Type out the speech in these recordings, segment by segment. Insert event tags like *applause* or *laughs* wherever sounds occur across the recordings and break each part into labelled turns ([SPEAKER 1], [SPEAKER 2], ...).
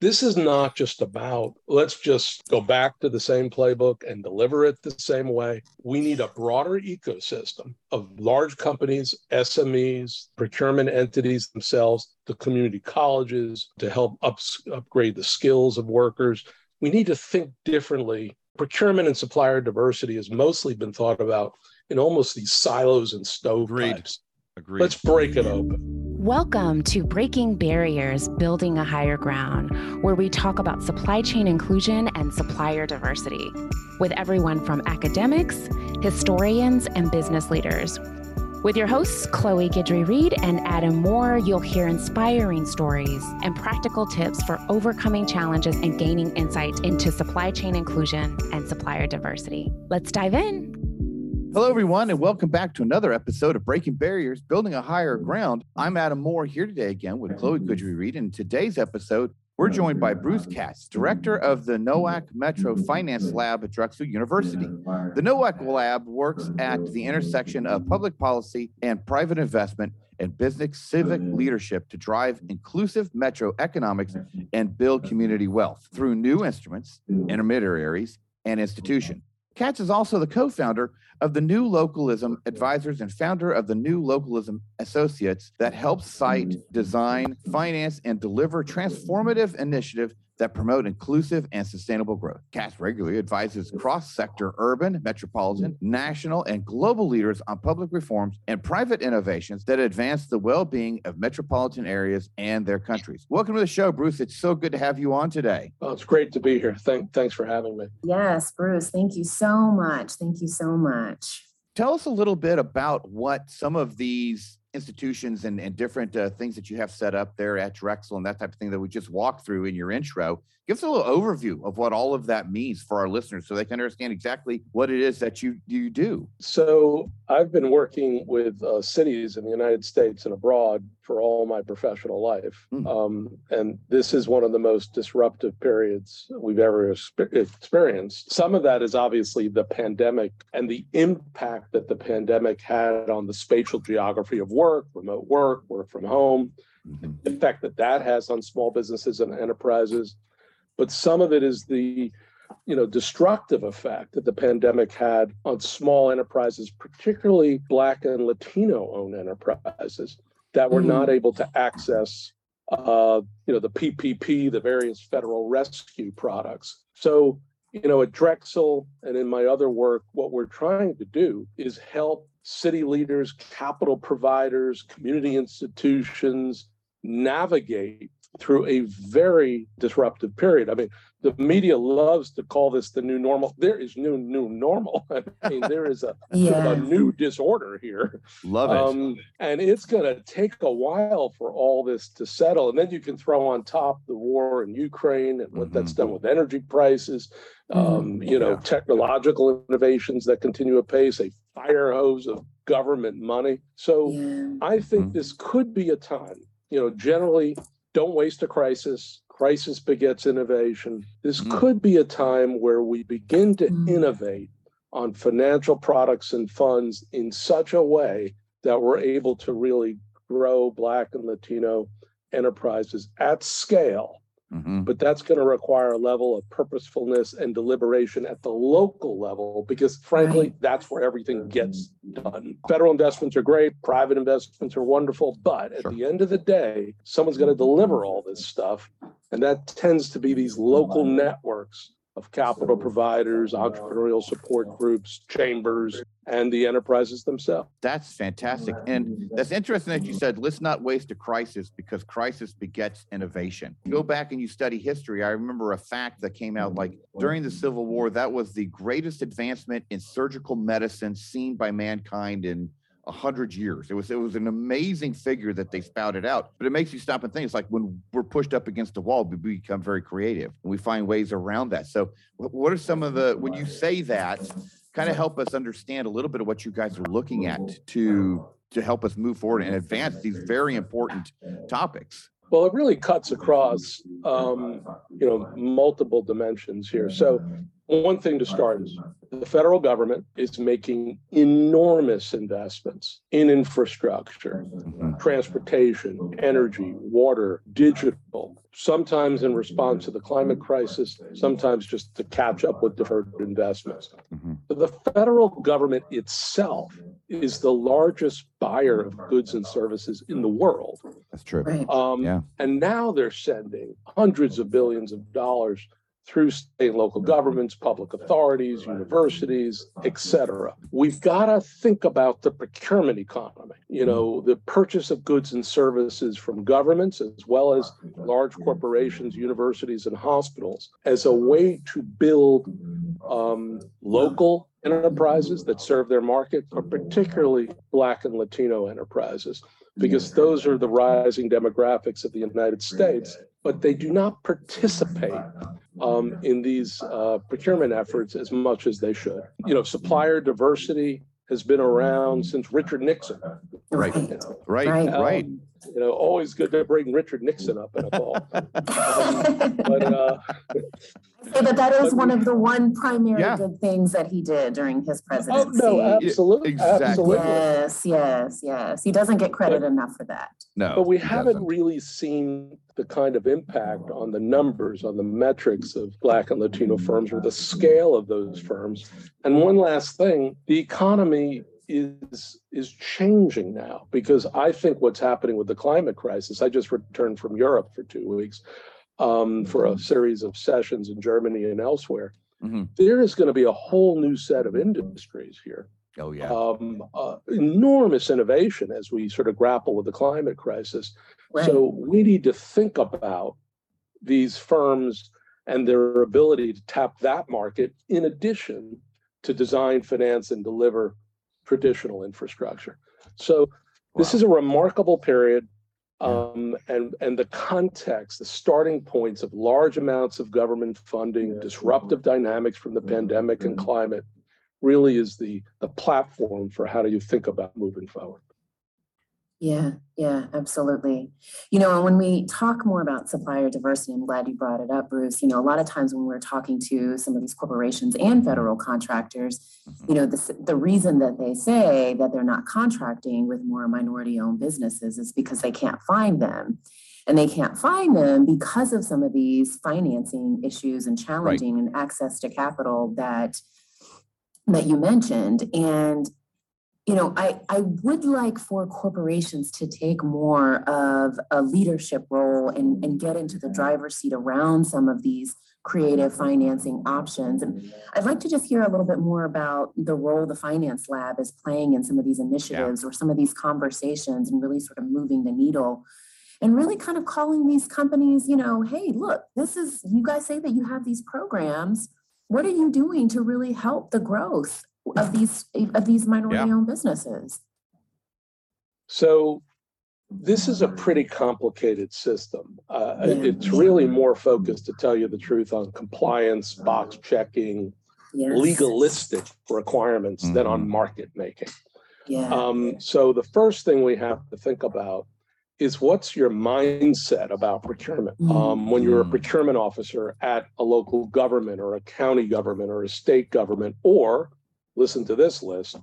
[SPEAKER 1] this is not just about let's just go back to the same playbook and deliver it the same way. We need a broader ecosystem of large companies, SMEs, procurement entities themselves, the community colleges to help up, upgrade the skills of workers. We need to think differently. Procurement and supplier diversity has mostly been thought about in almost these silos and stovepipes. Let's break it open.
[SPEAKER 2] Welcome to Breaking Barriers Building a Hire Ground, where we talk about supply chain inclusion and supplier diversity with everyone from academics, historians, and business leaders. With your hosts, Chloe Guidry Reed and Adam Moore, you'll hear inspiring stories and practical tips for overcoming challenges and gaining insight into supply chain inclusion and supplier diversity. Let's dive in.
[SPEAKER 3] Hello, everyone, and welcome back to another episode of Breaking Barriers, Building a Hire Ground. I'm Adam Moore here today again with Chloe Guidry Reed. In today's episode, we're joined by Bruce Katz, director of the Nowak Metro Finance Lab at Drexel University. The Nowak Lab works at the intersection of public policy and private investment and business civic leadership to drive inclusive metro economics and build community wealth through new instruments, intermediaries, and institutions. Katz is also the co founder of the New Localism Advisors and founder of the New Localism Associates that helps hmm. cite, design, finance, and deliver transformative initiative that promote inclusive and sustainable growth. Katz regularly advises cross sector, urban, metropolitan, national, and global leaders on public reforms and private innovations that advance the well being of metropolitan areas and their countries. Welcome to the show, Bruce. It's so good to have you on today.
[SPEAKER 1] Oh, it's great to be here. Thank, thanks for having me.
[SPEAKER 4] Yes, Bruce. Thank you so much. Thank you so much.
[SPEAKER 3] Tell us a little bit about what some of these institutions and, and different uh, things that you have set up there at Drexel and that type of thing that we just walked through in your intro. Give us a little overview of what all of that means for our listeners so they can understand exactly what it is that you, you do.
[SPEAKER 1] So, I've been working with uh, cities in the United States and abroad for all my professional life. Mm. Um, and this is one of the most disruptive periods we've ever experienced. Some of that is obviously the pandemic and the impact that the pandemic had on the spatial geography of work, remote work, work from home, mm-hmm. the effect that that has on small businesses and enterprises but some of it is the you know destructive effect that the pandemic had on small enterprises particularly black and latino owned enterprises that were mm-hmm. not able to access uh, you know the ppp the various federal rescue products so you know at drexel and in my other work what we're trying to do is help city leaders capital providers community institutions navigate through a very disruptive period. I mean, the media loves to call this the new normal. There is new new normal. *laughs* I mean, there is a, *laughs* yeah. a new disorder here.
[SPEAKER 3] Love it. Um,
[SPEAKER 1] and it's going to take a while for all this to settle. And then you can throw on top the war in Ukraine and what mm-hmm. that's done with energy prices. Mm-hmm. Um, you know, yeah. technological innovations that continue apace, a fire hose of government money. So yeah. I think mm-hmm. this could be a time. You know, generally don't waste a crisis. Crisis begets innovation. This mm. could be a time where we begin to mm. innovate on financial products and funds in such a way that we're able to really grow Black and Latino enterprises at scale Mm-hmm. But that's going to require a level of purposefulness and deliberation at the local level because, frankly, right. that's where everything gets done. Federal investments are great, private investments are wonderful, but at sure. the end of the day, someone's going to deliver all this stuff. And that tends to be these local networks of capital providers, entrepreneurial support groups, chambers, and the enterprises themselves.
[SPEAKER 3] That's fantastic. And that's interesting that you said, let's not waste a crisis because crisis begets innovation. Go back and you study history. I remember a fact that came out like during the Civil War, that was the greatest advancement in surgical medicine seen by mankind in a hundred years. It was it was an amazing figure that they spouted out. But it makes you stop and think. It's like when we're pushed up against the wall, we become very creative and we find ways around that. So, what are some of the when you say that? Kind of help us understand a little bit of what you guys are looking at to to help us move forward and advance these very important topics.
[SPEAKER 1] Well, it really cuts across, um, you know, multiple dimensions here. So, one thing to start is the federal government is making enormous investments in infrastructure, transportation, energy, water, digital, sometimes in response to the climate crisis, sometimes just to catch up with deferred investments.
[SPEAKER 3] Mhm.
[SPEAKER 1] The federal government itself is the largest buyer of goods and services in the world.
[SPEAKER 3] That's true.
[SPEAKER 1] Um,
[SPEAKER 3] Yeah.
[SPEAKER 1] And now they're sending hundreds of billions of dollars through state and local governments, public authorities, universities, et cetera. We've got to think about the procurement economy, you know, the purchase of goods and services from governments as well as large corporations, universities, and hospitals as a way to build um, local enterprises that serve their market, or particularly Black and Latino enterprises, because those are the rising demographics of the United States, but they do not participate um, in these uh, procurement efforts as much as they should. You know, supplier diversity has been around since Richard Nixon.
[SPEAKER 3] Right. Right.
[SPEAKER 4] Right.
[SPEAKER 3] Right.
[SPEAKER 1] Um, you know, always good to bring Richard Nixon up in a call. *laughs* But uh, *laughs*
[SPEAKER 4] Say that that is one of the one primary
[SPEAKER 3] Yeah.
[SPEAKER 4] good things that he did during his presidency.
[SPEAKER 1] oh
[SPEAKER 4] presidency.
[SPEAKER 1] no, absolutely,
[SPEAKER 3] exactly.
[SPEAKER 1] absolutely.
[SPEAKER 4] Yes, yes, yes. He doesn't get credit enough for that.
[SPEAKER 3] No.
[SPEAKER 1] But we haven't
[SPEAKER 3] doesn't.
[SPEAKER 1] really seen the kind of impact on the numbers, on the metrics of Black and Latino firms or the scale of those firms. And one last thing, the economy is is changing now because I think what's happening with the climate crisis. I just returned from Europe for two weeks um, for a series of sessions in Germany and elsewhere.
[SPEAKER 3] Mhm.
[SPEAKER 1] There is going to be a whole new set of industries here
[SPEAKER 3] Oh yeah.
[SPEAKER 1] um, uh, enormous innovation as we sort of grapple with the climate crisis.
[SPEAKER 4] Right.
[SPEAKER 1] So we need to think about these firms and their ability to tap that market in addition to design, finance, and deliver traditional infrastructure. So this is a remarkable period. Um, and, and the context, the starting points of large amounts of government funding, disruptive dynamics from the pandemic and climate really is the, the platform for how do you think about moving forward.
[SPEAKER 4] Yeah, yeah, absolutely. You know, and when we talk more about supplier diversity, I'm glad you brought it up, Bruce. You know, a lot of times when we're talking to some of these corporations and federal contractors, mm-hmm. you know, the, the reason that they say that they're not contracting with more minority owned businesses is because they can't find them. And they can't find them because of some of these financing issues and challenging and access to capital that that you mentioned. And you know, I, I would like for corporations to take more of a leadership role and, and get into the driver's seat around some of these creative financing options. And I'd like to just hear a little bit more about the role the Finance Lab is playing in some of these initiatives or some of these conversations and really sort of moving the needle and really kind of calling these companies, you know, hey, look, this is, you guys say that you have these programs. What are you doing to really help the growth of these of these minority owned businesses.
[SPEAKER 1] So this is a pretty complicated system. Uh,
[SPEAKER 4] Yeah.
[SPEAKER 1] It's really more focused, to tell you the truth, on compliance, box checking,
[SPEAKER 4] Yes.
[SPEAKER 1] legalistic requirements than on
[SPEAKER 3] Mhm.
[SPEAKER 1] market making.
[SPEAKER 4] Yeah.
[SPEAKER 1] Um, so the first thing we have to think about is what's your mindset about procurement?
[SPEAKER 4] Mm.
[SPEAKER 1] Um, when you're a
[SPEAKER 3] Mm.
[SPEAKER 1] procurement officer at a local government or a county government or a state government, or listen to this list,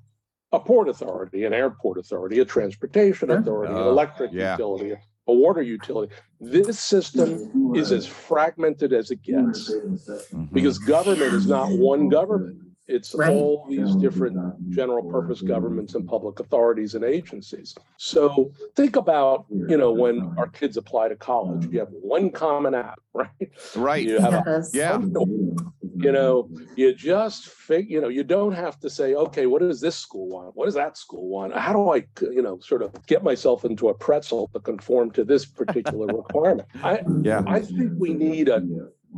[SPEAKER 1] a port authority, an airport authority, a transportation
[SPEAKER 4] Sure.
[SPEAKER 1] authority, an
[SPEAKER 3] Oh,
[SPEAKER 1] electric
[SPEAKER 3] yeah.
[SPEAKER 1] utility, a water utility. This system is as fragmented as it gets
[SPEAKER 3] Mhm.
[SPEAKER 1] because government is not one government. It's
[SPEAKER 4] Right.
[SPEAKER 1] all these different general purpose governments and public authorities and agencies. So think about, you know, when our kids apply to college, you have one common app, *laughs* right?
[SPEAKER 3] right.
[SPEAKER 1] You have a
[SPEAKER 3] Yeah.
[SPEAKER 1] You mm-hmm. know, you just fig, you know, you don't have to say, okay, what does this school want? What does that school want? How do I, you know, sort of get myself into a pretzel to conform to this particular requirement? I,
[SPEAKER 3] Yeah.
[SPEAKER 1] I think we need a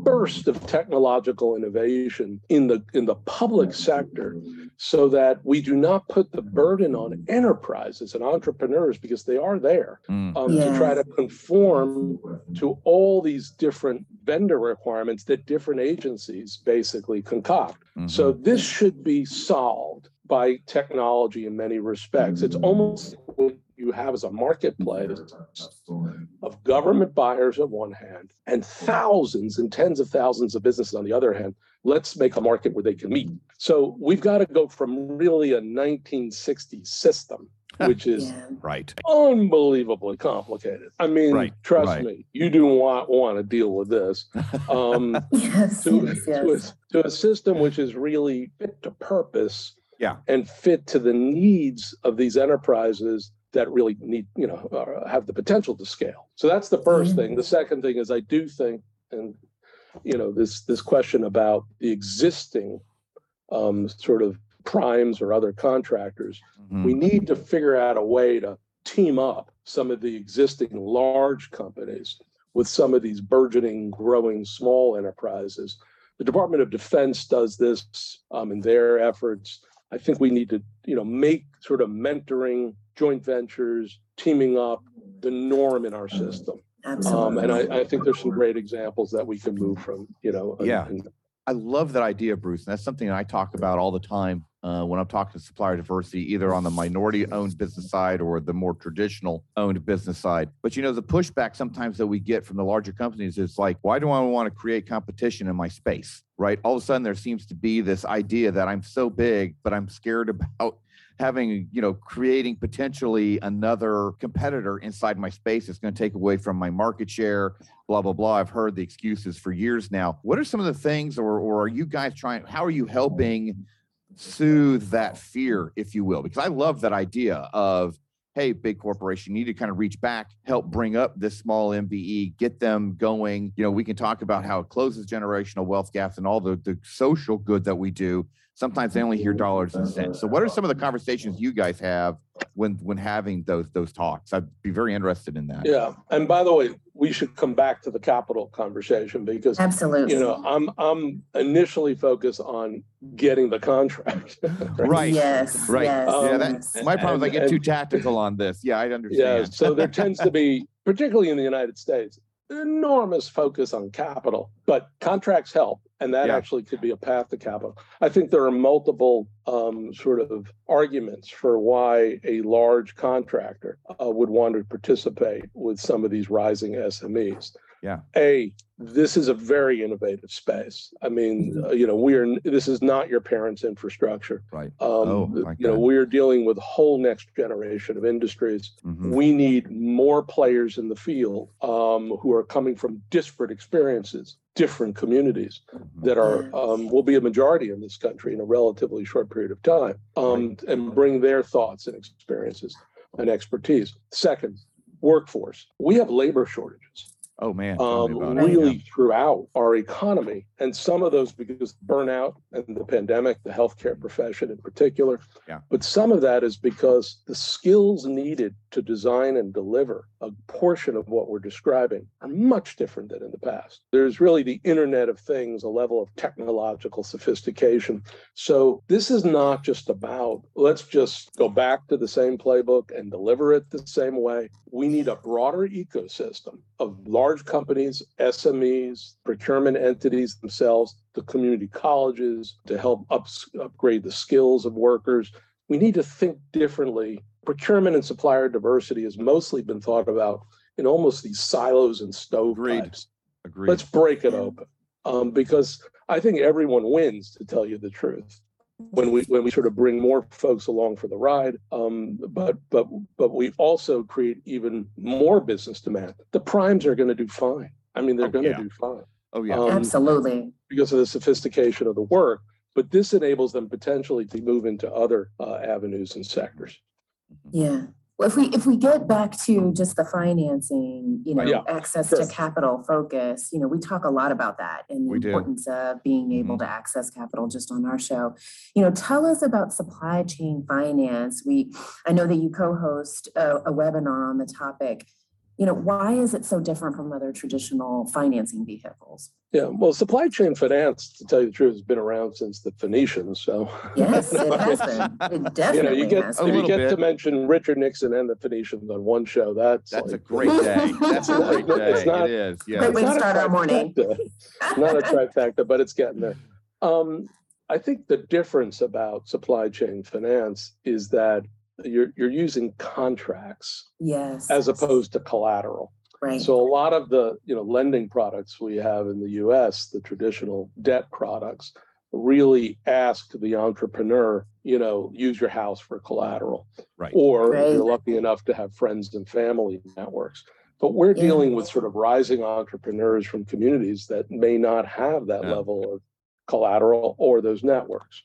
[SPEAKER 1] burst of technological innovation in the in the public sector so that we do not put the burden on enterprises and entrepreneurs because they are there
[SPEAKER 3] Mm.
[SPEAKER 1] um, to try to conform to all these different vendor requirements that different agencies basically concoct. So
[SPEAKER 3] Mhm.
[SPEAKER 1] this should be solved by technology in many respects. It's almost like you have is a marketplace of government buyers on one hand and thousands and tens of thousands of businesses on the other hand. Let's make a market where they can meet. So we've got to go from really a 1960s system, which is
[SPEAKER 4] Yeah.
[SPEAKER 3] Right.
[SPEAKER 1] unbelievably complicated. I mean,
[SPEAKER 3] Right,
[SPEAKER 1] trust
[SPEAKER 3] right.
[SPEAKER 1] me, you do not want to deal with this. *laughs* Um,
[SPEAKER 4] Yes,
[SPEAKER 1] to,
[SPEAKER 4] yes,
[SPEAKER 1] to, a,
[SPEAKER 4] yes.
[SPEAKER 1] to a system which is really fit to purpose
[SPEAKER 3] Yeah.
[SPEAKER 1] and fit to the needs of these enterprises that really need, you know, uh, have the potential to scale. So that's the first
[SPEAKER 4] Yeah.
[SPEAKER 1] thing. The second thing is I do think, and you know, this this question about the existing um, sort of primes or other contractors
[SPEAKER 3] Mhm.
[SPEAKER 1] we need to figure out a way to team up some of the existing large companies with some of these burgeoning, growing small enterprises. The Department of Defense does this um, in their efforts. I think we need to, you know, make sort of mentoring, joint ventures, teaming up the norm in our system. Um,
[SPEAKER 4] Absolutely.
[SPEAKER 1] and I, I think there's some great examples that we can move from, you know.
[SPEAKER 3] Yeah.
[SPEAKER 1] and
[SPEAKER 3] I love that idea, Bruce. And that's something I talk about all the time uh, when I'm talking to supplier diversity, either on the minority owned business side or the more traditional owned business side. But you know, the pushback sometimes that we get from the larger companies is like, why do I want to create competition in my space? Right. All of a sudden, there seems to be this idea that I'm so big, but I'm scared *laughs* about having, you know, creating potentially another competitor inside my space that's going to take away from my market share, blah blah blah. I've heard the excuses for years now. What are some of the things, or or are you guys trying? How are you helping soothe that fear, if you will? Because I love that idea of hey, big corporation, you need to kind of reach back, help bring up this small MBE, get them going. You know, we can talk about how it closes generational wealth gaps and all the the social good that we do. Sometimes they only hear dollars and cents. So, what are some of the conversations you guys have when when having those those talks? I'd be very interested in that.
[SPEAKER 1] Yeah. And by the way, we should come back to the capital conversation because
[SPEAKER 4] Absolutely.
[SPEAKER 1] you know, I'm I'm initially focused on getting the contract. *laughs*
[SPEAKER 3] Right.
[SPEAKER 4] Yes.
[SPEAKER 3] Right.
[SPEAKER 4] Yes.
[SPEAKER 3] Yeah, that, my problem is I
[SPEAKER 1] and-
[SPEAKER 3] get too tactical on this. Yeah, I understand.
[SPEAKER 1] Yeah.
[SPEAKER 3] understand.
[SPEAKER 1] So there tends to be, particularly in the United States, enormous focus on capital, but contracts help. And that
[SPEAKER 3] Yeah.
[SPEAKER 1] actually could be a path to capital. I think there are multiple um, sort of arguments for why a large contractor uh, would want to participate with some of these rising SMEs.
[SPEAKER 3] Yeah.
[SPEAKER 1] A, this is a very innovative space. I mean,
[SPEAKER 3] Mm-hmm.
[SPEAKER 1] uh, you know, we are, this is not your parents' infrastructure.
[SPEAKER 3] Right.
[SPEAKER 1] Um,
[SPEAKER 3] Oh, my
[SPEAKER 1] you know, we are dealing with a whole next generation of industries.
[SPEAKER 3] Mhm.
[SPEAKER 1] We need more players in the field um, who are coming from disparate experiences, different communities that are um, will be a majority in this country in a relatively short period of time, um, and bring their thoughts and experiences and expertise. Second, workforce. We have labor shortages
[SPEAKER 3] Oh man,
[SPEAKER 1] um,
[SPEAKER 3] about it.
[SPEAKER 1] really throughout our economy. And some of those because of burnout and the pandemic, the healthcare profession in particular.
[SPEAKER 3] Yeah.
[SPEAKER 1] But some of that is because the skills needed to design and deliver a portion of what we're describing are much different than in the past. There's really the Internet of Things, a level of technological sophistication. So this is not just about let's just go back to the same playbook and deliver it the same way. We need a broader ecosystem of large companies, SMEs, procurement entities themselves, the community colleges to help up, upgrade the skills of workers. We need to think differently. Procurement and supplier diversity has mostly been thought about in almost these silos and stovepipes.
[SPEAKER 3] Agreed.
[SPEAKER 1] Let's break it open um, because I think everyone wins, to tell you the truth. When we when we sort of bring more folks along for the ride, um, but but but we also create even more business demand. The primes are going to do fine. I mean, they're
[SPEAKER 3] Oh,
[SPEAKER 1] going to
[SPEAKER 3] yeah.
[SPEAKER 1] do fine
[SPEAKER 3] oh yeah.
[SPEAKER 1] um,
[SPEAKER 4] Absolutely.
[SPEAKER 1] because of the sophistication of the work. But this enables them potentially to move into other uh, avenues and sectors. Mm-hmm.
[SPEAKER 4] Yeah. Well, if we if we get back to just the financing, you know,
[SPEAKER 1] Yeah,
[SPEAKER 4] access
[SPEAKER 1] sure.
[SPEAKER 4] to capital focus, you know, we talk a lot about that and the
[SPEAKER 3] We do.
[SPEAKER 4] importance of being able mm-hmm. to access capital just on our show. You know, tell us about supply chain finance. We I know that you co-host a, a webinar on the topic. You know, why is it so different from other traditional financing vehicles?
[SPEAKER 1] Yeah, well, supply chain finance, to tell you the truth, has been around since the Phoenicians. So
[SPEAKER 4] Yes, it has *laughs* been. It
[SPEAKER 1] you know,
[SPEAKER 4] definitely
[SPEAKER 1] you get if you
[SPEAKER 3] little
[SPEAKER 1] get to mention Richard Nixon and the Phoenicians on one show, that's
[SPEAKER 3] That's a great *laughs* day. That's a great day.
[SPEAKER 1] It's not-
[SPEAKER 3] it is. Yeah.
[SPEAKER 4] Great way to
[SPEAKER 1] It's not a
[SPEAKER 4] start our morning.
[SPEAKER 1] trifecta. Not a trifecta, but it's getting there. Um, I think the difference about supply chain finance is that you're, you're using contracts
[SPEAKER 4] Yes.
[SPEAKER 1] as opposed to collateral.
[SPEAKER 4] Right.
[SPEAKER 1] So a lot of the, you know, lending products we have in the US, the traditional debt products, really ask the entrepreneur, you know, use your house for collateral.
[SPEAKER 3] Right.
[SPEAKER 1] Or if you're lucky enough to have friends and family networks. But we're
[SPEAKER 4] Yeah.
[SPEAKER 1] dealing with sort of rising entrepreneurs from communities that may not have that
[SPEAKER 3] Yeah.
[SPEAKER 1] level of collateral or those networks.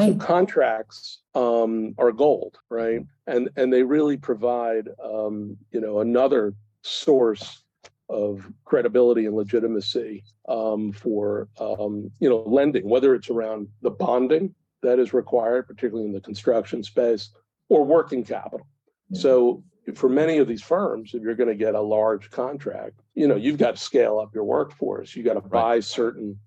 [SPEAKER 1] So contracts um, are gold, right? And and they really provide um, you know another source of credibility and legitimacy um, for um, you know lending, whether it's around the bonding that is required, particularly in the construction space, or working capital. So for many of these firms, if you're going to get a large contract, you know you've got to scale up your workforce. You got to buy certain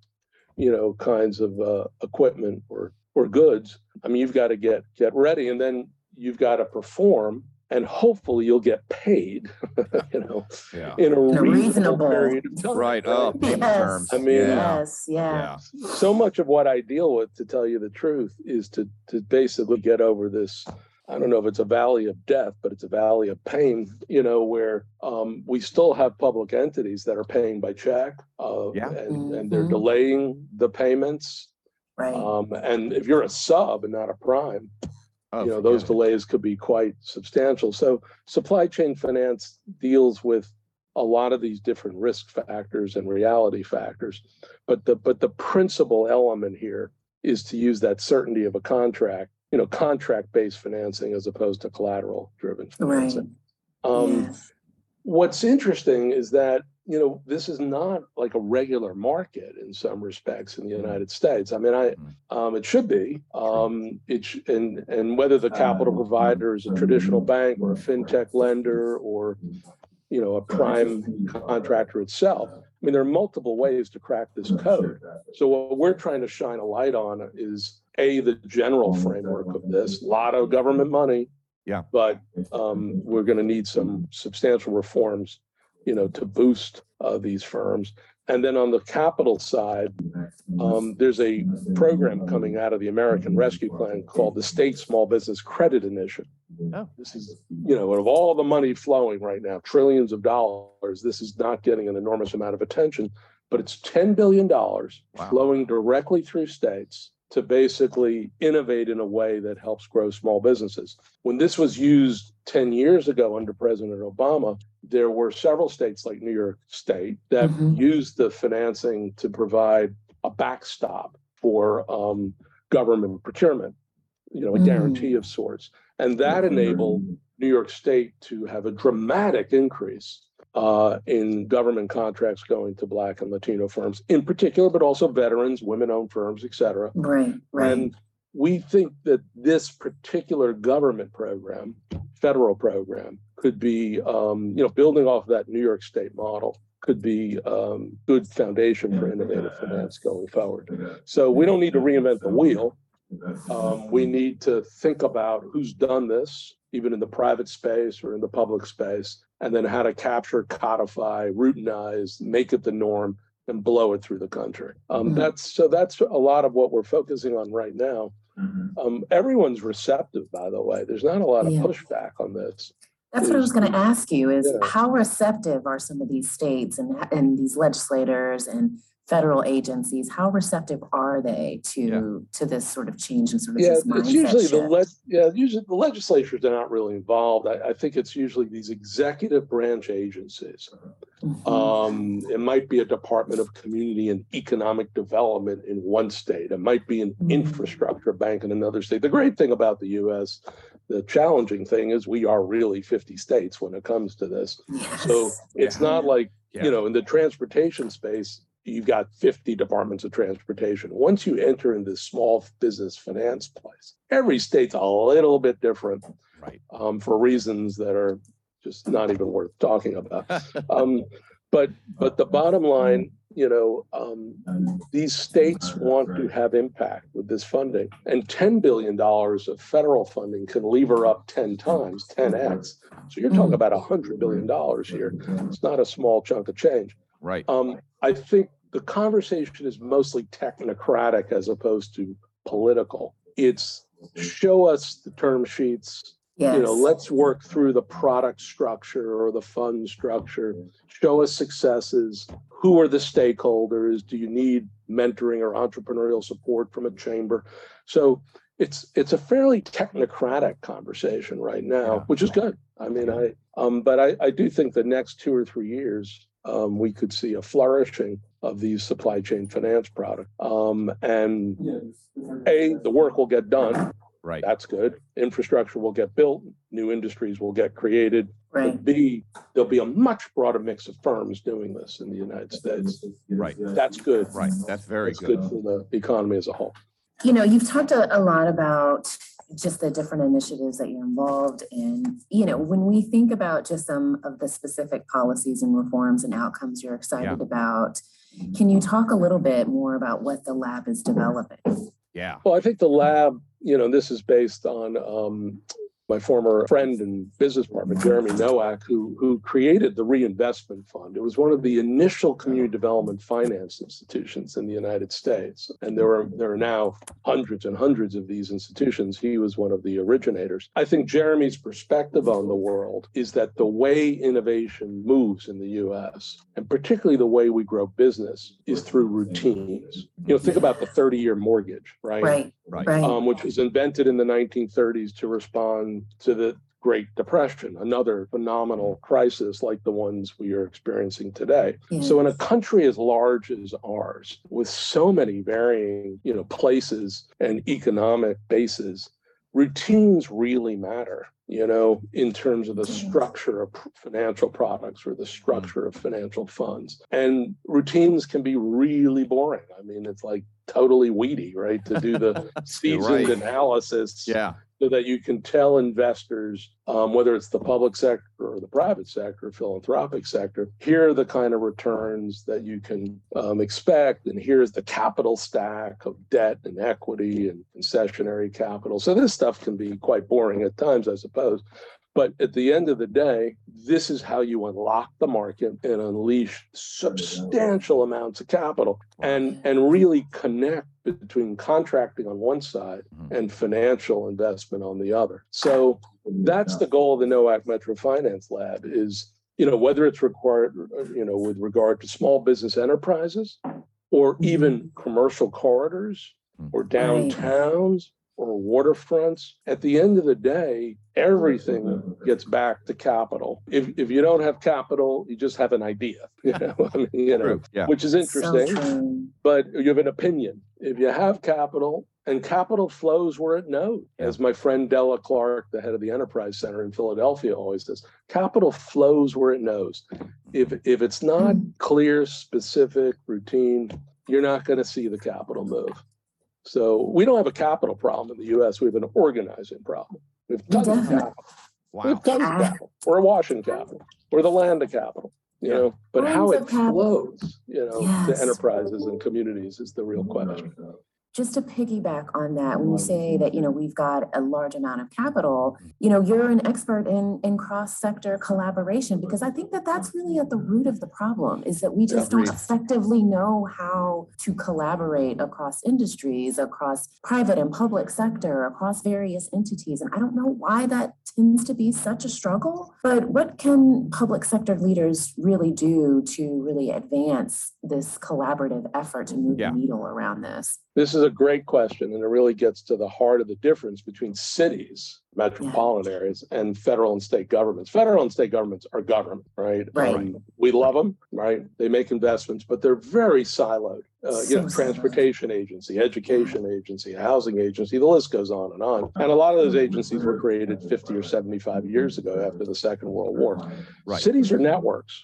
[SPEAKER 1] you know kinds of uh, equipment or or goods. I mean, you've got to get get ready, and then you've got to perform, and hopefully you'll get paid. *laughs* you know,
[SPEAKER 3] Yeah.
[SPEAKER 1] in a, reasonable,
[SPEAKER 4] reasonable-
[SPEAKER 1] period of time.
[SPEAKER 3] Right. Oh,
[SPEAKER 4] Yes.
[SPEAKER 3] terms.
[SPEAKER 1] I mean,
[SPEAKER 3] yeah.
[SPEAKER 4] Yes, yeah.
[SPEAKER 3] Yeah.
[SPEAKER 1] So much of what I deal with, to tell you the truth, is to to basically get over this. I don't know if it's a valley of death, but it's a valley of pain. You know, where um, we still have public entities that are paying by check, uh,
[SPEAKER 3] Yeah.
[SPEAKER 1] and and they're
[SPEAKER 4] Mhm.
[SPEAKER 1] delaying the payments.
[SPEAKER 4] Right.
[SPEAKER 1] Um, and if you're a sub and not a prime,
[SPEAKER 3] Oh,
[SPEAKER 1] you know, those
[SPEAKER 3] it.
[SPEAKER 1] delays could be quite substantial. So supply chain finance deals with a lot of these different risk factors and reality factors. But the but the principal element here is to use that certainty of a contract, you know, contract-based financing as opposed to collateral-driven
[SPEAKER 4] Right.
[SPEAKER 1] financing. Um,
[SPEAKER 4] Yes.
[SPEAKER 1] What's interesting is that you know this is not like a regular market in some respects in the mm-hmm. united states. I mean i mm-hmm. um, it should be um, it sh- and and whether the uh, capital mm-hmm. provider is a traditional bank or a fintech lender or you know a prime contractor itself i mean there are multiple ways to crack this code. So what we're trying to shine a light on is a the general framework of this a lot of government money
[SPEAKER 3] Yeah.
[SPEAKER 1] but um, we're going to need some substantial reforms, you know, to boost uh, these firms. And then on the capital side, um, there's a program coming out of the American Rescue Plan called the State Small Business Credit Initiative.
[SPEAKER 3] Oh.
[SPEAKER 1] This is, you know, of all the money flowing right now, trillions of dollars, this is not getting an enormous amount of attention, but it's $10 billion
[SPEAKER 3] Wow.
[SPEAKER 1] flowing directly through states to basically innovate in a way that helps grow small businesses. When this was used 10 years ago under President Obama, there were several states like New York State that
[SPEAKER 4] Mhm.
[SPEAKER 1] used the financing to provide a backstop for um, government procurement, you know, a
[SPEAKER 4] Mhm.
[SPEAKER 1] guarantee of sorts. And that enabled New York State to have a dramatic increase uh, in government contracts going to Black and Latino firms in particular, but also veterans, women-owned firms, et cetera.
[SPEAKER 4] Right, right.
[SPEAKER 1] And we think that this particular government program, federal program, could be, um, you know, building off that New York State model, could be um, good foundation for innovative finance going forward. So we don't need to reinvent the wheel. Um, we need to think about who's done this, even in the private space or in the public space, and then how to capture, codify, routinize, make it the norm, and blow it through the country. Um,
[SPEAKER 4] Mhm.
[SPEAKER 1] That's so. That's a lot of what we're focusing on right now. Um, everyone's receptive, by the way. There's not a lot of
[SPEAKER 4] Yeah.
[SPEAKER 1] pushback on this.
[SPEAKER 4] That's what I was going to ask you is
[SPEAKER 1] Yeah.
[SPEAKER 4] how receptive are some of these states and, and these legislators and federal agencies? How receptive are they to, to this sort of change and sort of
[SPEAKER 1] Yeah,
[SPEAKER 4] this
[SPEAKER 1] it's
[SPEAKER 4] mindset
[SPEAKER 1] usually the
[SPEAKER 4] shift?
[SPEAKER 1] leg, yeah, usually the legislatures are not really involved. I, I think it's usually these executive branch agencies.
[SPEAKER 4] Mhm.
[SPEAKER 1] Um, it might be a Department of Community and Economic Development in one state. It might be an
[SPEAKER 4] Mhm.
[SPEAKER 1] infrastructure bank in another state. The great thing about the US, the challenging thing is we are really 50 states when it comes to this. *laughs* So it's
[SPEAKER 3] Yeah.
[SPEAKER 1] not like,
[SPEAKER 3] Yeah.
[SPEAKER 1] you know, in the transportation space, you've got 50 departments of transportation. Once you enter in this small business finance place, every state's a little bit different
[SPEAKER 3] Right.
[SPEAKER 1] um, for reasons that are just not even worth talking about. *laughs* Um, but but the bottom line, you know, um, these states want to have impact with this funding, and ten billion dollars of federal funding can lever up ten times, ten x. So you're talking about hundred billion dollars here. It's not a small chunk of change.
[SPEAKER 3] Right.
[SPEAKER 1] Um, I think the conversation is mostly technocratic as opposed to political. It's show us the term sheets, You know, let's work through the product structure or the fund structure. Show us successes. Who are the stakeholders? Do you need mentoring or entrepreneurial support from a chamber? So it's it's a fairly technocratic conversation right now,
[SPEAKER 3] Yeah.
[SPEAKER 1] which is good. I mean, I um, but I, I do think the next two or three years, um, we could see a flourishing of these supply chain finance products. Um, and A, the work will get done.
[SPEAKER 3] Right.
[SPEAKER 1] That's good. Infrastructure will get built, new industries will get created.
[SPEAKER 4] Right.
[SPEAKER 1] But B, there'll be a much broader mix of firms doing this in the United States.
[SPEAKER 3] Right.
[SPEAKER 1] That's good.
[SPEAKER 3] Right. That's very
[SPEAKER 1] That's
[SPEAKER 3] good.
[SPEAKER 1] good for the economy as a whole.
[SPEAKER 4] You know, you've talked a, a lot about just the different initiatives that you're involved in. You know, when we think about just some of the specific policies and reforms and outcomes you're excited about, can you talk a little bit more about what the lab is developing?
[SPEAKER 3] Yeah.
[SPEAKER 1] Well, I think the lab, you know, this is based on um, my former friend and business partner, Jeremy Nowak, who who created the Reinvestment Fund. It was one of the initial community development finance institutions in the United States, and there are there are now hundreds and hundreds of these institutions. He was one of the originators. I think Jeremy's perspective on the world is that the way innovation moves in the U.S. and particularly the way we grow business is through routines. You know, think about the 30-year mortgage,
[SPEAKER 4] Right,
[SPEAKER 3] Right.
[SPEAKER 4] Right.
[SPEAKER 1] um, which was invented in the 1930s to respond to the Great Depression, another phenomenal crisis like the ones we are experiencing today.
[SPEAKER 4] Yeah.
[SPEAKER 1] So, in a country as large as ours, with so many varying, you know, places and economic bases, routines really matter. You know, in terms of the structure of financial products or the mm. structure of financial funds. And routines can be really boring. I mean, it's like totally weedy, right? To do the *laughs* seasoned
[SPEAKER 3] right.
[SPEAKER 1] analysis
[SPEAKER 3] Yeah.
[SPEAKER 1] So that you can tell investors, um, whether it's the public sector or the private sector, philanthropic sector, here are the kind of returns that you can um, expect, and here's the capital stack of debt and equity and concessionary capital. So this stuff can be quite boring at times, I suppose. But at the end of the day, this is how you unlock the market and unleash substantial amounts of capital and, and really connect between contracting on one side
[SPEAKER 3] Mhm.
[SPEAKER 1] and financial investment on the other. So that's the goal of the Nowak Metro Finance Lab is, you know, whether it's required, you know, with regard to small business enterprises or even commercial corridors or downtowns or waterfronts, at the end of the day, everything gets back to capital. If, if you don't have capital, you just have an idea, *laughs* you know, I mean, you know,
[SPEAKER 3] Yeah.
[SPEAKER 1] which is interesting
[SPEAKER 4] true.
[SPEAKER 1] but you have an opinion. If you have capital and capital flows where it knows,
[SPEAKER 3] Yeah.
[SPEAKER 1] as my friend Della Clark, the head of the Enterprise Center in Philadelphia, always says, capital flows where it knows. If if it's not hmm. clear, specific, routine, you're not going to see the capital move. So we don't have a capital problem in the U.S. We have an organizing problem. We have tons of
[SPEAKER 4] Definitely.
[SPEAKER 1] capital. We
[SPEAKER 3] Wow.
[SPEAKER 1] have tons of capital. We're a washing capital. We're the land of capital. You
[SPEAKER 3] Yeah.
[SPEAKER 1] know, but how it
[SPEAKER 4] capital.
[SPEAKER 1] flows, you know,
[SPEAKER 4] Yes.
[SPEAKER 1] to enterprises and communities is the real question.
[SPEAKER 4] Oh just to piggyback on that, when you say that, you know, we've got a large amount of capital, you know, you're an expert in, in cross-sector collaboration, because I think that that's really at the root of the problem, is that we just don't effectively know how to collaborate across industries, across private and public sector, across various entities. And I don't know why that tends to be such a struggle, but what can public sector leaders really do to really advance this collaborative effort to move
[SPEAKER 3] Yeah.
[SPEAKER 4] the needle around this?
[SPEAKER 1] This is a great question, and it really gets to the heart of the difference between cities, metropolitan areas, and federal and state governments. Federal and state governments are government, right?
[SPEAKER 4] Right.
[SPEAKER 1] Um, we love them, right? They make investments, but they're very siloed. Uh, you know,
[SPEAKER 4] So siloed.
[SPEAKER 1] transportation agency, education agency, housing agency, the list goes on and on. And a lot of those agencies were created 50 or 75 years ago after the Second World War.
[SPEAKER 3] Right.
[SPEAKER 1] Cities are networks,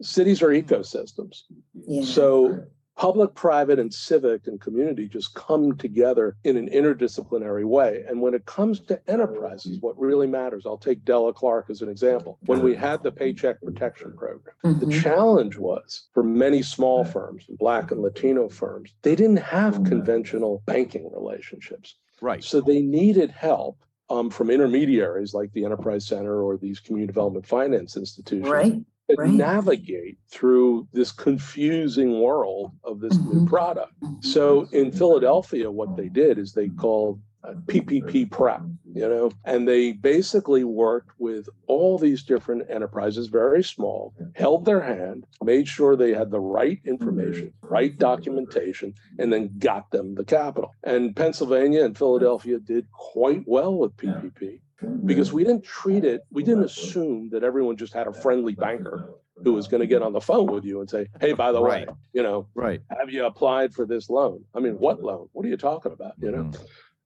[SPEAKER 1] cities are ecosystems.
[SPEAKER 4] Yeah.
[SPEAKER 1] So public, private, and civic and community just come together in an interdisciplinary way. And when it comes to enterprises, what really matters, I'll take Della Clark as an example. When we had the Paycheck Protection Program, the
[SPEAKER 4] Mhm.
[SPEAKER 1] challenge was for many small firms, Black and Latino firms, they didn't have conventional banking relationships.
[SPEAKER 3] Right.
[SPEAKER 1] So they needed help um, from intermediaries like the Enterprise Center or these community development finance institutions
[SPEAKER 4] Right,
[SPEAKER 1] that
[SPEAKER 4] Right.
[SPEAKER 1] navigate through this confusing world of this new
[SPEAKER 4] Mhm.
[SPEAKER 1] product.
[SPEAKER 4] Mhm.
[SPEAKER 1] So in Philadelphia, what they did is they called uh, PPP prep. you know, and they basically worked with all these different enterprises, very small, held their hand, made sure they had the right information, right documentation, and then got them the capital. And Pennsylvania and Philadelphia did quite well with PPP because we didn't treat it, we didn't assume that everyone just had a friendly banker who was going to get on the phone with you and say, hey, by the way, you know,
[SPEAKER 3] Right.
[SPEAKER 1] have you applied for this loan? I mean, what loan? What are you talking about? You know?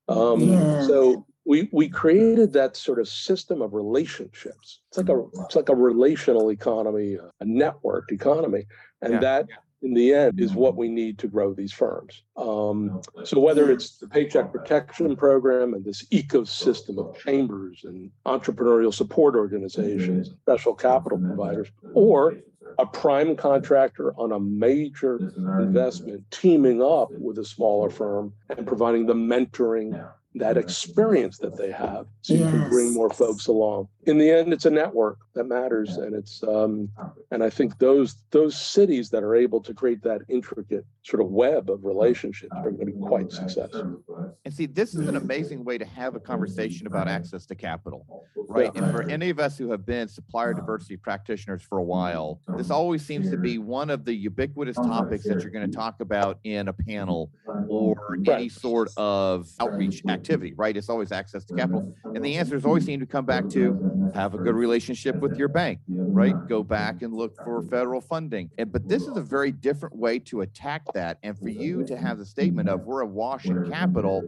[SPEAKER 3] Mhm.
[SPEAKER 1] Um,
[SPEAKER 4] Yeah.
[SPEAKER 1] so we, we created that sort of system of relationships. It's like a, it's like a relational economy, a networked economy.
[SPEAKER 3] Yeah.
[SPEAKER 1] And that in the end is what we need to grow these firms. Um, so whether it's the Paycheck Protection Program and this ecosystem of chambers and entrepreneurial support organizations, special capital providers, or a prime contractor on a major investment teaming up with a smaller firm and providing the mentoring, that experience that they have. So you can bring more folks along. In the end, it's a network that matters. And it's um, and I think those those cities that are able to create that intricate sort of web of relationships are going to be quite successful.
[SPEAKER 3] And see, this is an amazing way to have a conversation about access to capital, right? And for any of us who have been supplier diversity practitioners for a while, this always seems to be one of the ubiquitous topics that you're going to talk about in a panel or any sort of outreach activity, right? It's always access to capital. And the answers always seem to come back to have a good relationship with your bank, right? Go back and look for federal funding. And, but this is a very different way to attack that. And for you to have the statement of we're awash in capital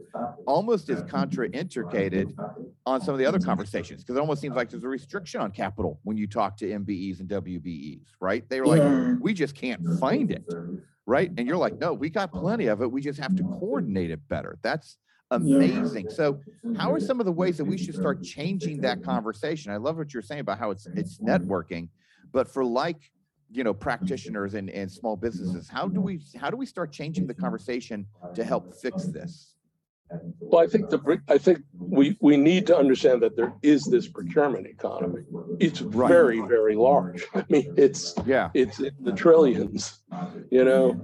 [SPEAKER 3] almost is contraindicated on some of the other conversations because it almost seems like there's a restriction on capital when you talk to MBEs and WBEs, right? They were like,
[SPEAKER 4] Yeah.
[SPEAKER 3] we just can't find it, right? And you're like, no, we got plenty of it. We just have to coordinate it better. That's amazing. So, how are some of the ways that we should start changing that conversation? I love what you're saying about how it's it's networking, but for like you know practitioners and, and small businesses, how do we how do we start changing the conversation to help fix this?
[SPEAKER 1] Well, I think the I think we we need to understand that there is this procurement economy. It's
[SPEAKER 3] Right.
[SPEAKER 1] very very large. *laughs* I mean, it's
[SPEAKER 3] Yeah.
[SPEAKER 1] it's in the trillions, you know.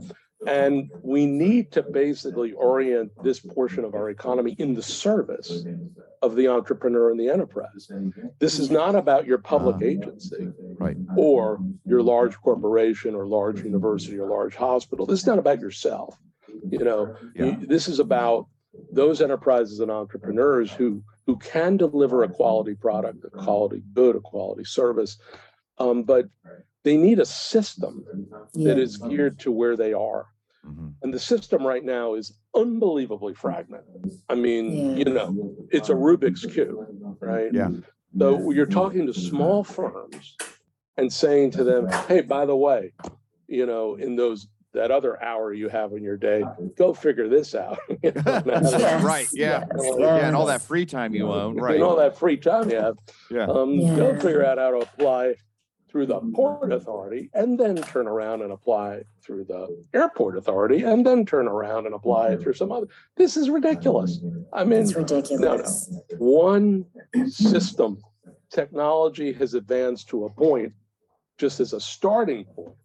[SPEAKER 1] And we need to basically orient this portion of our economy in the service of the entrepreneur and the enterprise. This is not about your public agency
[SPEAKER 3] Right.
[SPEAKER 1] or your large corporation or large university or large hospital. This is not about yourself. You know,
[SPEAKER 3] Yeah.
[SPEAKER 1] You- this is about those enterprises and entrepreneurs who who can deliver a quality product, a quality good, a quality service. Um, but they need a system that is geared to where they are.
[SPEAKER 3] Mhm.
[SPEAKER 1] And the system right now is unbelievably fragmented. I mean,
[SPEAKER 4] Yeah.
[SPEAKER 1] you know, it's a Rubik's Cube, right?
[SPEAKER 3] Yeah.
[SPEAKER 1] So you're talking to small firms and saying to them, hey, by the way, you know, in those that other hour you have in your day, go figure this out. *laughs* You know,
[SPEAKER 4] Yes, *laughs*
[SPEAKER 3] Right, yeah. *laughs*
[SPEAKER 4] yes,
[SPEAKER 3] Yeah, and all that free time you own,
[SPEAKER 1] And
[SPEAKER 3] right?
[SPEAKER 1] all that free time you have,
[SPEAKER 3] Yeah.
[SPEAKER 1] um, go figure out how to apply through the port authority and then turn around and apply through the airport authority and then turn around and apply through some other. This is ridiculous. I mean,
[SPEAKER 4] It's ridiculous. No, no.
[SPEAKER 1] one system, technology has advanced to a point, just as a starting point,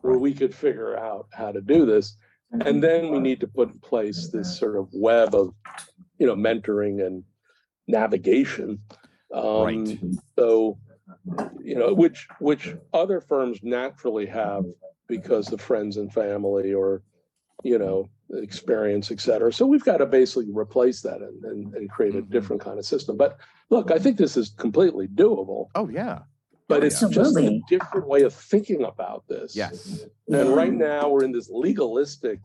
[SPEAKER 1] where we could figure out how to do this. And then we need to put in place this sort of web of, you know, mentoring and navigation. Um,
[SPEAKER 3] Right.
[SPEAKER 1] So, you know, which, which other firms naturally have because of friends and family or, you know, experience, et cetera. So we've got to basically replace that and, and, and create a
[SPEAKER 3] Mhm.
[SPEAKER 1] different kind of system. But look, I think this is completely doable,
[SPEAKER 3] Oh, yeah.
[SPEAKER 1] but it's just a different way of thinking about this.
[SPEAKER 3] Yes.
[SPEAKER 1] And right now, we're in this legalistic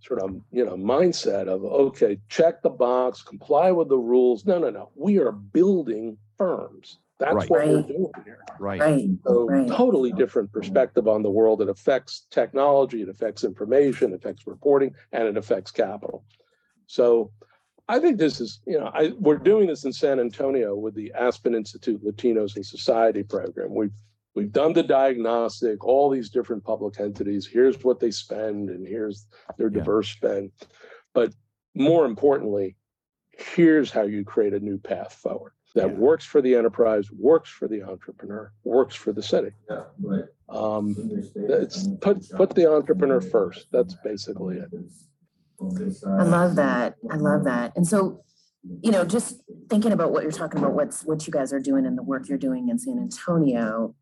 [SPEAKER 1] sort of, you know, mindset of, okay, check the box, comply with the rules. No, no, no. We are building firms. That's
[SPEAKER 3] Right.
[SPEAKER 1] what we're doing here.
[SPEAKER 3] Right.
[SPEAKER 4] Right,
[SPEAKER 1] So
[SPEAKER 4] Right.
[SPEAKER 1] totally different perspective on the world. It affects technology, it affects information, it affects reporting, and it affects capital. So I think this is, you know, I, we're doing this in San Antonio with the Aspen Institute Latinos in Society program. We've we've done the diagnostic, all these different public entities. Here's what they spend, and here's their
[SPEAKER 3] Yeah.
[SPEAKER 1] diverse spend. But more importantly, here's how you create a new path forward that
[SPEAKER 3] Yeah.
[SPEAKER 1] works for the enterprise, works for the entrepreneur, works for the city.
[SPEAKER 5] Yeah, right.
[SPEAKER 1] Um, it's put put the entrepreneur first. That's basically it.
[SPEAKER 4] I love that. I love that. And so you know, just thinking about what you're talking about, what's, what you guys are doing and the work you're doing in San Antonio.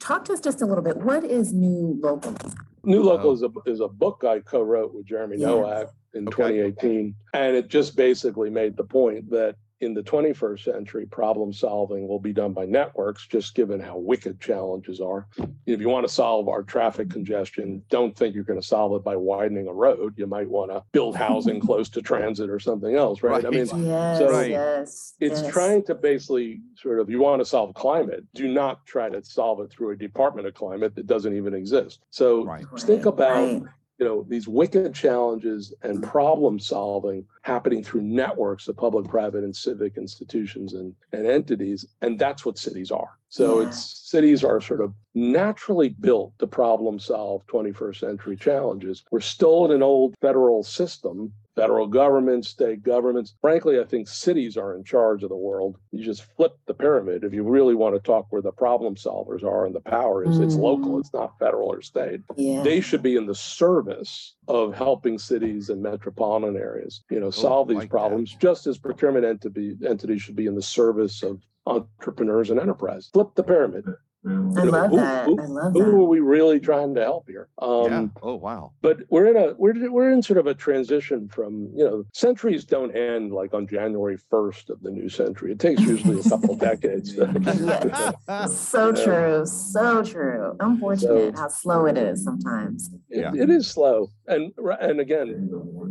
[SPEAKER 4] Talk to us just a little bit. What is new local?
[SPEAKER 1] New Local is a, is a book I co-wrote with Jeremy
[SPEAKER 4] Yeah.
[SPEAKER 1] Nowak in
[SPEAKER 3] Okay.
[SPEAKER 1] twenty eighteen. And it just basically made the point that in the twenty-first century, problem solving will be done by networks, just given how wicked challenges are. If you want to solve our traffic congestion, don't think you're going to solve it by widening a road. You might want to build housing *laughs* close to transit or something else, right? I mean,
[SPEAKER 3] Right.
[SPEAKER 4] Yes,
[SPEAKER 1] Right.
[SPEAKER 4] yes.
[SPEAKER 1] it's
[SPEAKER 4] yes.
[SPEAKER 1] trying to basically sort of, you want to solve climate, do not try to solve it through a department of climate that doesn't even exist. So
[SPEAKER 3] Right.
[SPEAKER 1] think
[SPEAKER 4] Right,
[SPEAKER 1] about
[SPEAKER 4] right.
[SPEAKER 1] You know, these wicked challenges and mm-hmm. problem solving happening through networks of public, private, and civic institutions and, and entities. And that's what cities are. So
[SPEAKER 4] Yeah.
[SPEAKER 1] it's cities are sort of naturally built to problem solve 21st century challenges. We're still in an old federal system. Federal government, state governments. Frankly, I think cities are in charge of the world. You just flip the pyramid. If you really want to talk where the problem solvers are and the power is, it's local,
[SPEAKER 4] Mm.
[SPEAKER 1] it's not federal or state
[SPEAKER 4] Yeah.
[SPEAKER 1] they should be in the service of helping cities and metropolitan areas, you know, solve these
[SPEAKER 3] like that.
[SPEAKER 1] problems, just as procurement entity, entities should be in the service of entrepreneurs and enterprise. Flip the pyramid.
[SPEAKER 4] I
[SPEAKER 1] know,
[SPEAKER 4] love
[SPEAKER 1] who-
[SPEAKER 4] that.
[SPEAKER 1] who-
[SPEAKER 4] I love
[SPEAKER 1] Who
[SPEAKER 4] that.
[SPEAKER 1] are we really trying to help here?
[SPEAKER 3] Yeah.
[SPEAKER 1] Um,
[SPEAKER 3] Oh, wow.
[SPEAKER 1] but we're in a we're we're in sort of a transition from you know centuries don't end like on January first of the new century. It takes usually a couple *laughs* decades. *laughs*
[SPEAKER 4] So
[SPEAKER 1] Yeah.
[SPEAKER 4] true, so true. Unfortunate how slow it is sometimes.
[SPEAKER 1] It-
[SPEAKER 3] Yeah.
[SPEAKER 1] it is slow, and and again,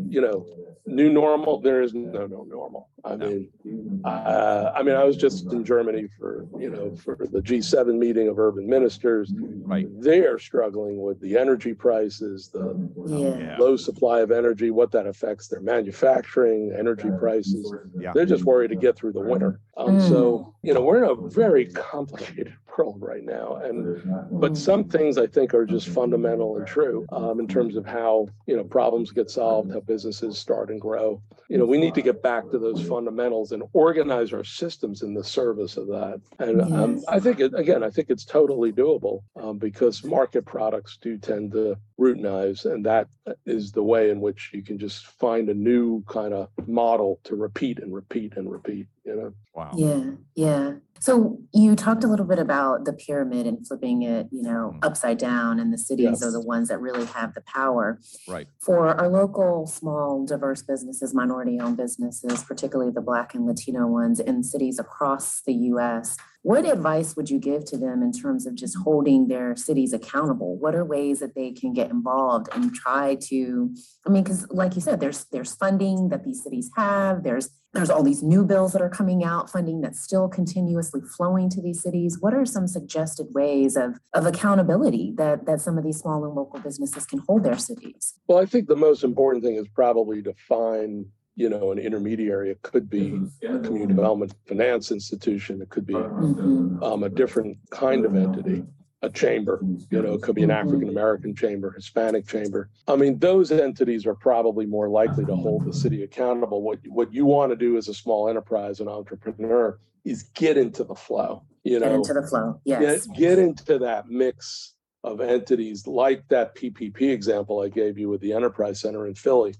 [SPEAKER 1] you know, new normal. There is no no normal. I
[SPEAKER 3] No.
[SPEAKER 1] mean, uh, I mean, I was just in Germany for you know for the G7 meeting of urban ministers.
[SPEAKER 3] Right.
[SPEAKER 1] They are struggling with the energy prices, the
[SPEAKER 4] Yeah.
[SPEAKER 3] Yeah.
[SPEAKER 1] low supply of energy, what that affects their manufacturing, energy prices.
[SPEAKER 3] Yeah.
[SPEAKER 1] They're just worried to get through the winter. Um, so you know, we're in a very complicated world right now, and but some things I think are just fundamental and true um, in terms of how you know problems get solved, how businesses start and grow. You know, we need to get back to those fundamentals and organize our systems in the service of that. And um, I think it, again, I think it's totally doable um, because market products do tend to routinize, and that is the way in which you can just find a new kind of model to repeat and repeat and repeat. You know.
[SPEAKER 3] Wow.
[SPEAKER 4] Yeah, yeah. So you talked a little bit about the pyramid and flipping it, you know,
[SPEAKER 3] Mhm.
[SPEAKER 4] upside down, and the cities are the ones that really have the power.
[SPEAKER 3] Right.
[SPEAKER 4] For our local, small, diverse businesses, minority-owned businesses, particularly the Black and Latino ones in cities across the US, what advice would you give to them in terms of just holding their cities accountable? What are ways that they can get involved and try to, I mean, because like you said, there's there's funding that these cities have, there's there's all these new bills that are coming out, funding that's still continuously flowing to these cities. What are some suggested ways of, of accountability that, that some of these small and local businesses can hold their cities?
[SPEAKER 1] Well, I think the most important thing is probably to find, you know, an intermediary. It could be a community development finance institution. It could be
[SPEAKER 4] Mhm.
[SPEAKER 1] um, a different kind of entity, a chamber. You know, it could be an African American chamber, Hispanic chamber. I mean, those entities are probably more likely to hold the city accountable. What what you want to do as a small enterprise and entrepreneur is get into the flow. You know, Get
[SPEAKER 4] into the flow,
[SPEAKER 1] get,
[SPEAKER 4] yes.
[SPEAKER 1] get into that mix of entities like that PPP example I gave you with the Enterprise Center in Philly.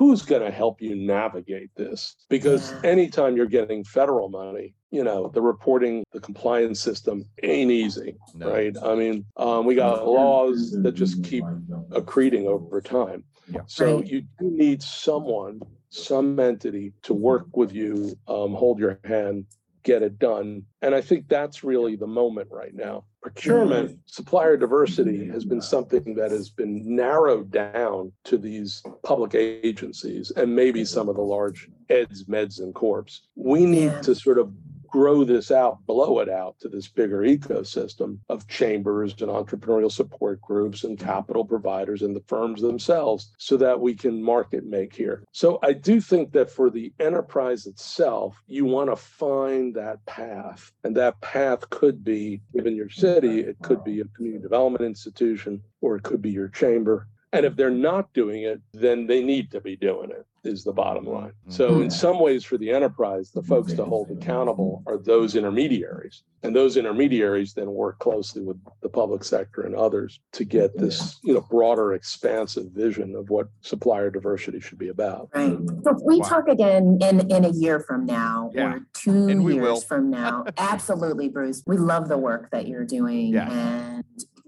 [SPEAKER 1] Who's going to help you navigate this? Because
[SPEAKER 4] Yeah.
[SPEAKER 1] anytime you're getting federal money, you know, the reporting, the compliance system ain't easy,
[SPEAKER 3] No.
[SPEAKER 1] right? I mean, um, we got laws that just keep accreting over time.
[SPEAKER 3] Yeah.
[SPEAKER 1] So
[SPEAKER 4] Right.
[SPEAKER 1] you do need someone, some entity to work with you, um, hold your hand, get it done. And I think that's really the moment right now. Procurement, mm-hmm. supplier diversity has been mm-hmm. something that has been narrowed down to these public agencies and maybe some of the large eds, meds, and corps. We need to sort of grow this out, blow it out to this bigger ecosystem of chambers and entrepreneurial support groups and capital providers and the firms themselves so that we can market make here. So I do think that for the enterprise itself, you want to find that path. And that path could be, given your city, it could be a community development institution or it could be your chamber. And if they're not doing it, then they need to be doing it is the bottom mm-hmm. line. Mm-hmm. So
[SPEAKER 4] Mhm.
[SPEAKER 1] in some ways for the enterprise, the folks mm-hmm. to hold accountable are those intermediaries. And those intermediaries then work closely with the public sector and others to get this, you know, broader expansive vision of what supplier diversity should be about.
[SPEAKER 4] Right. So if we
[SPEAKER 3] Wow.
[SPEAKER 4] talk again in, in a year from now
[SPEAKER 3] Yeah.
[SPEAKER 4] or two
[SPEAKER 3] And we will.
[SPEAKER 4] years from now, *laughs* absolutely, Bruce. We love the work that you're doing
[SPEAKER 3] Yes.
[SPEAKER 4] and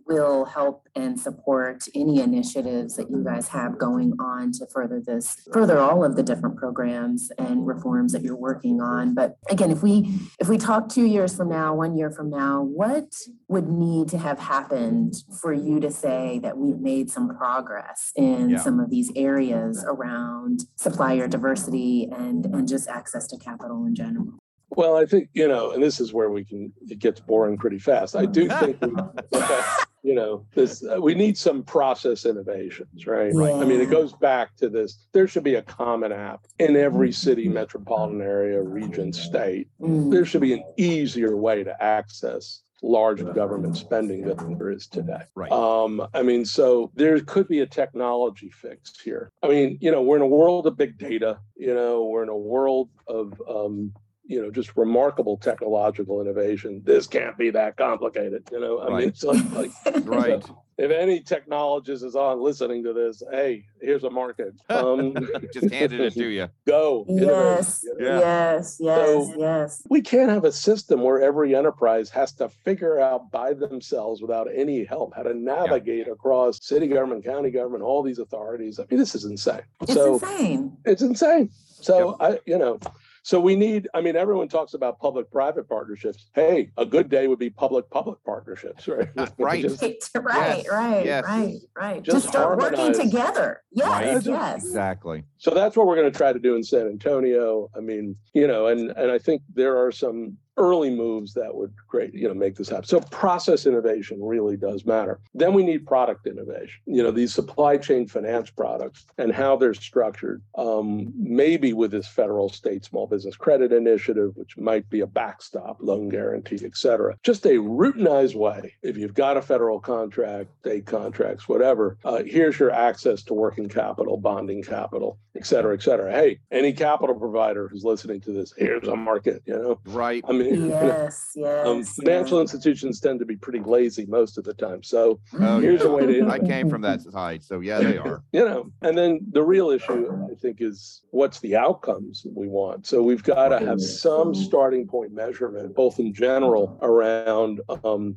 [SPEAKER 4] will help and support any initiatives that you guys have going on to further this, further all of the different programs and reforms that you're working on. But again, if we, if we talk two years from now, one year from now, what would need to have happened for you to say that we've made some progress in
[SPEAKER 3] Yeah.
[SPEAKER 4] some of these areas around supplier diversity and, and just access to capital in general?
[SPEAKER 1] Well, I think, you know, and this is where we can, it gets boring pretty fast. I do *laughs* think, we- you know, this, uh, we need some process innovations, right? I mean, it goes back to this, there should be a common app in every city, metropolitan area, region, state.
[SPEAKER 4] Mm,
[SPEAKER 1] There should be an easier way to access large government spending than there is today.
[SPEAKER 3] Right.
[SPEAKER 1] Um, I mean, so there could be a technology fix here. I mean, you know, we're in a world of big data, you know, we're in a world of, um, you know, just remarkable technological innovation. This can't be that complicated, you know, I mean, it's like, like, *laughs*
[SPEAKER 3] Right.
[SPEAKER 1] if any technologist is on listening to this, hey, here's a market. *laughs* Um,
[SPEAKER 3] Just handed it to *laughs* you.
[SPEAKER 1] go. innovate,
[SPEAKER 4] Yes,
[SPEAKER 1] you know?
[SPEAKER 3] Yeah.
[SPEAKER 4] yes, yes,
[SPEAKER 1] So-
[SPEAKER 4] yes.
[SPEAKER 1] we can't have a system where every enterprise has to figure out by themselves without any help how to navigate across city government, county government, all these authorities. I mean, this is insane.
[SPEAKER 4] It's
[SPEAKER 1] so
[SPEAKER 4] insane.
[SPEAKER 1] it's insane. So I, you know, so we need, I mean, everyone talks about public-private partnerships. Hey, a good day would be public-public partnerships, right? *laughs*
[SPEAKER 3] Right.
[SPEAKER 1] Just-
[SPEAKER 4] Right, right,
[SPEAKER 3] yes.
[SPEAKER 4] right, right.
[SPEAKER 1] Just
[SPEAKER 4] Just start working
[SPEAKER 1] harmonize.
[SPEAKER 4] together.
[SPEAKER 3] Right.
[SPEAKER 4] Yes, yes.
[SPEAKER 3] Exactly.
[SPEAKER 1] So that's what we're going to try to do in San Antonio. I mean, you know, and and I think there are some early moves that would create, you know, make this happen. So process innovation really does matter. Then we need product innovation. You know, these supply chain finance products and how they're structured. Um, maybe with this federal state small business credit initiative, which might be a backstop, loan guarantee, et cetera. Just a routinized way. If you've got a federal contract, state contracts, whatever, uh, here's your access to working capital, bonding capital, et cetera, et cetera. Hey, any capital provider who's listening to this, here's a market, you know?
[SPEAKER 3] Right.
[SPEAKER 1] I mean, you know,
[SPEAKER 4] Yes, yes.
[SPEAKER 1] um, financial
[SPEAKER 4] yes.
[SPEAKER 1] institutions tend to be pretty lazy most of the time. So,
[SPEAKER 3] Oh,
[SPEAKER 1] Here's
[SPEAKER 3] yeah.
[SPEAKER 1] a way to
[SPEAKER 3] I came from that side, so yeah, they are. *laughs*
[SPEAKER 1] you know, and then the real issue, I think, is what's the outcomes we want. So we've got to have some starting point measurement, both in general around, um,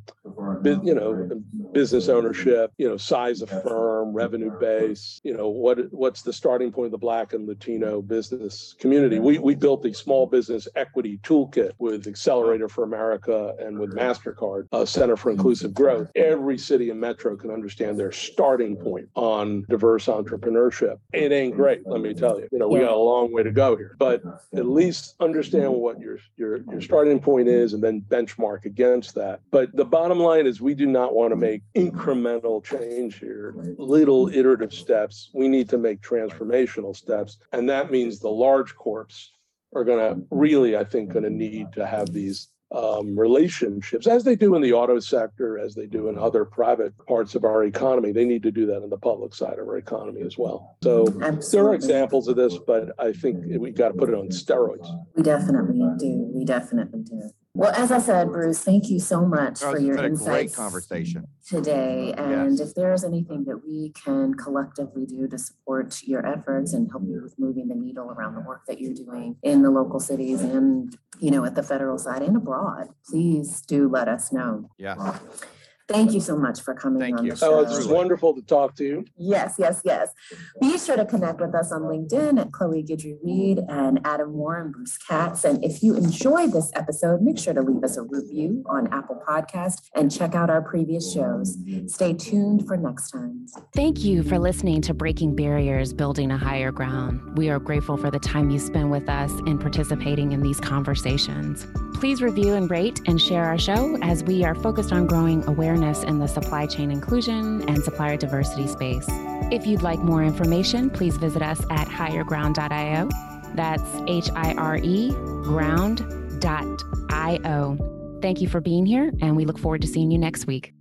[SPEAKER 1] you know, business ownership, you know, size of firm, revenue base, you know, what what's the starting point of the Black and Latino business community. We we built a small business equity toolkit with Accelerator for America and with Mastercard, uh, Center for Inclusive Growth. Every city and metro can understand their starting point on diverse entrepreneurship. It ain't great, let me tell you. You know, we got a long way to go here, but at least understand what your your your starting point is and then benchmark against that. But the bottom line is we do not want to make incremental change here, little iterative steps. We need to make transformational steps. And that means the large corps are going to really, I think, going to need to have these um, relationships as they do in the auto sector, as they do in other private parts of our economy. They need to do that in the public side of our economy as well. So there are examples of this, but I think we've got to put it on steroids.
[SPEAKER 4] We definitely do. We definitely do. Well, as I said, Bruce, thank you so much
[SPEAKER 3] Oh,
[SPEAKER 4] for your
[SPEAKER 3] been a great
[SPEAKER 4] insights
[SPEAKER 3] conversation.
[SPEAKER 4] today. Mm-hmm. And
[SPEAKER 3] Yes.
[SPEAKER 4] if there is anything that we can collectively do to support your efforts and help you with moving the needle around the work that you're doing in the local cities and, you know, at the federal side and abroad, please do let us know.
[SPEAKER 3] Yeah.
[SPEAKER 4] Thank you so much for coming
[SPEAKER 3] Thank
[SPEAKER 4] on
[SPEAKER 3] you.
[SPEAKER 4] the show.
[SPEAKER 1] Oh, it's just wonderful to talk to you.
[SPEAKER 4] Yes, yes, yes. Be sure to connect with us on LinkedIn at Chloe Gidry Reed and Adam Moore and Bruce Katz. And if you enjoyed this episode, make sure to leave us a review on Apple Podcast and check out our previous shows. Stay tuned for next time.
[SPEAKER 2] Thank you for listening to Breaking Barriers, Building a Hire Ground. We are grateful for the time you spend with us and participating in these conversations. Please review and rate and share our show as we are focused on growing awareness in the supply chain inclusion and supplier diversity space. If you'd like more information, please visit us at hireground.io. That's H I R E ground.io. Thank you for being here, and we look forward to seeing you next week.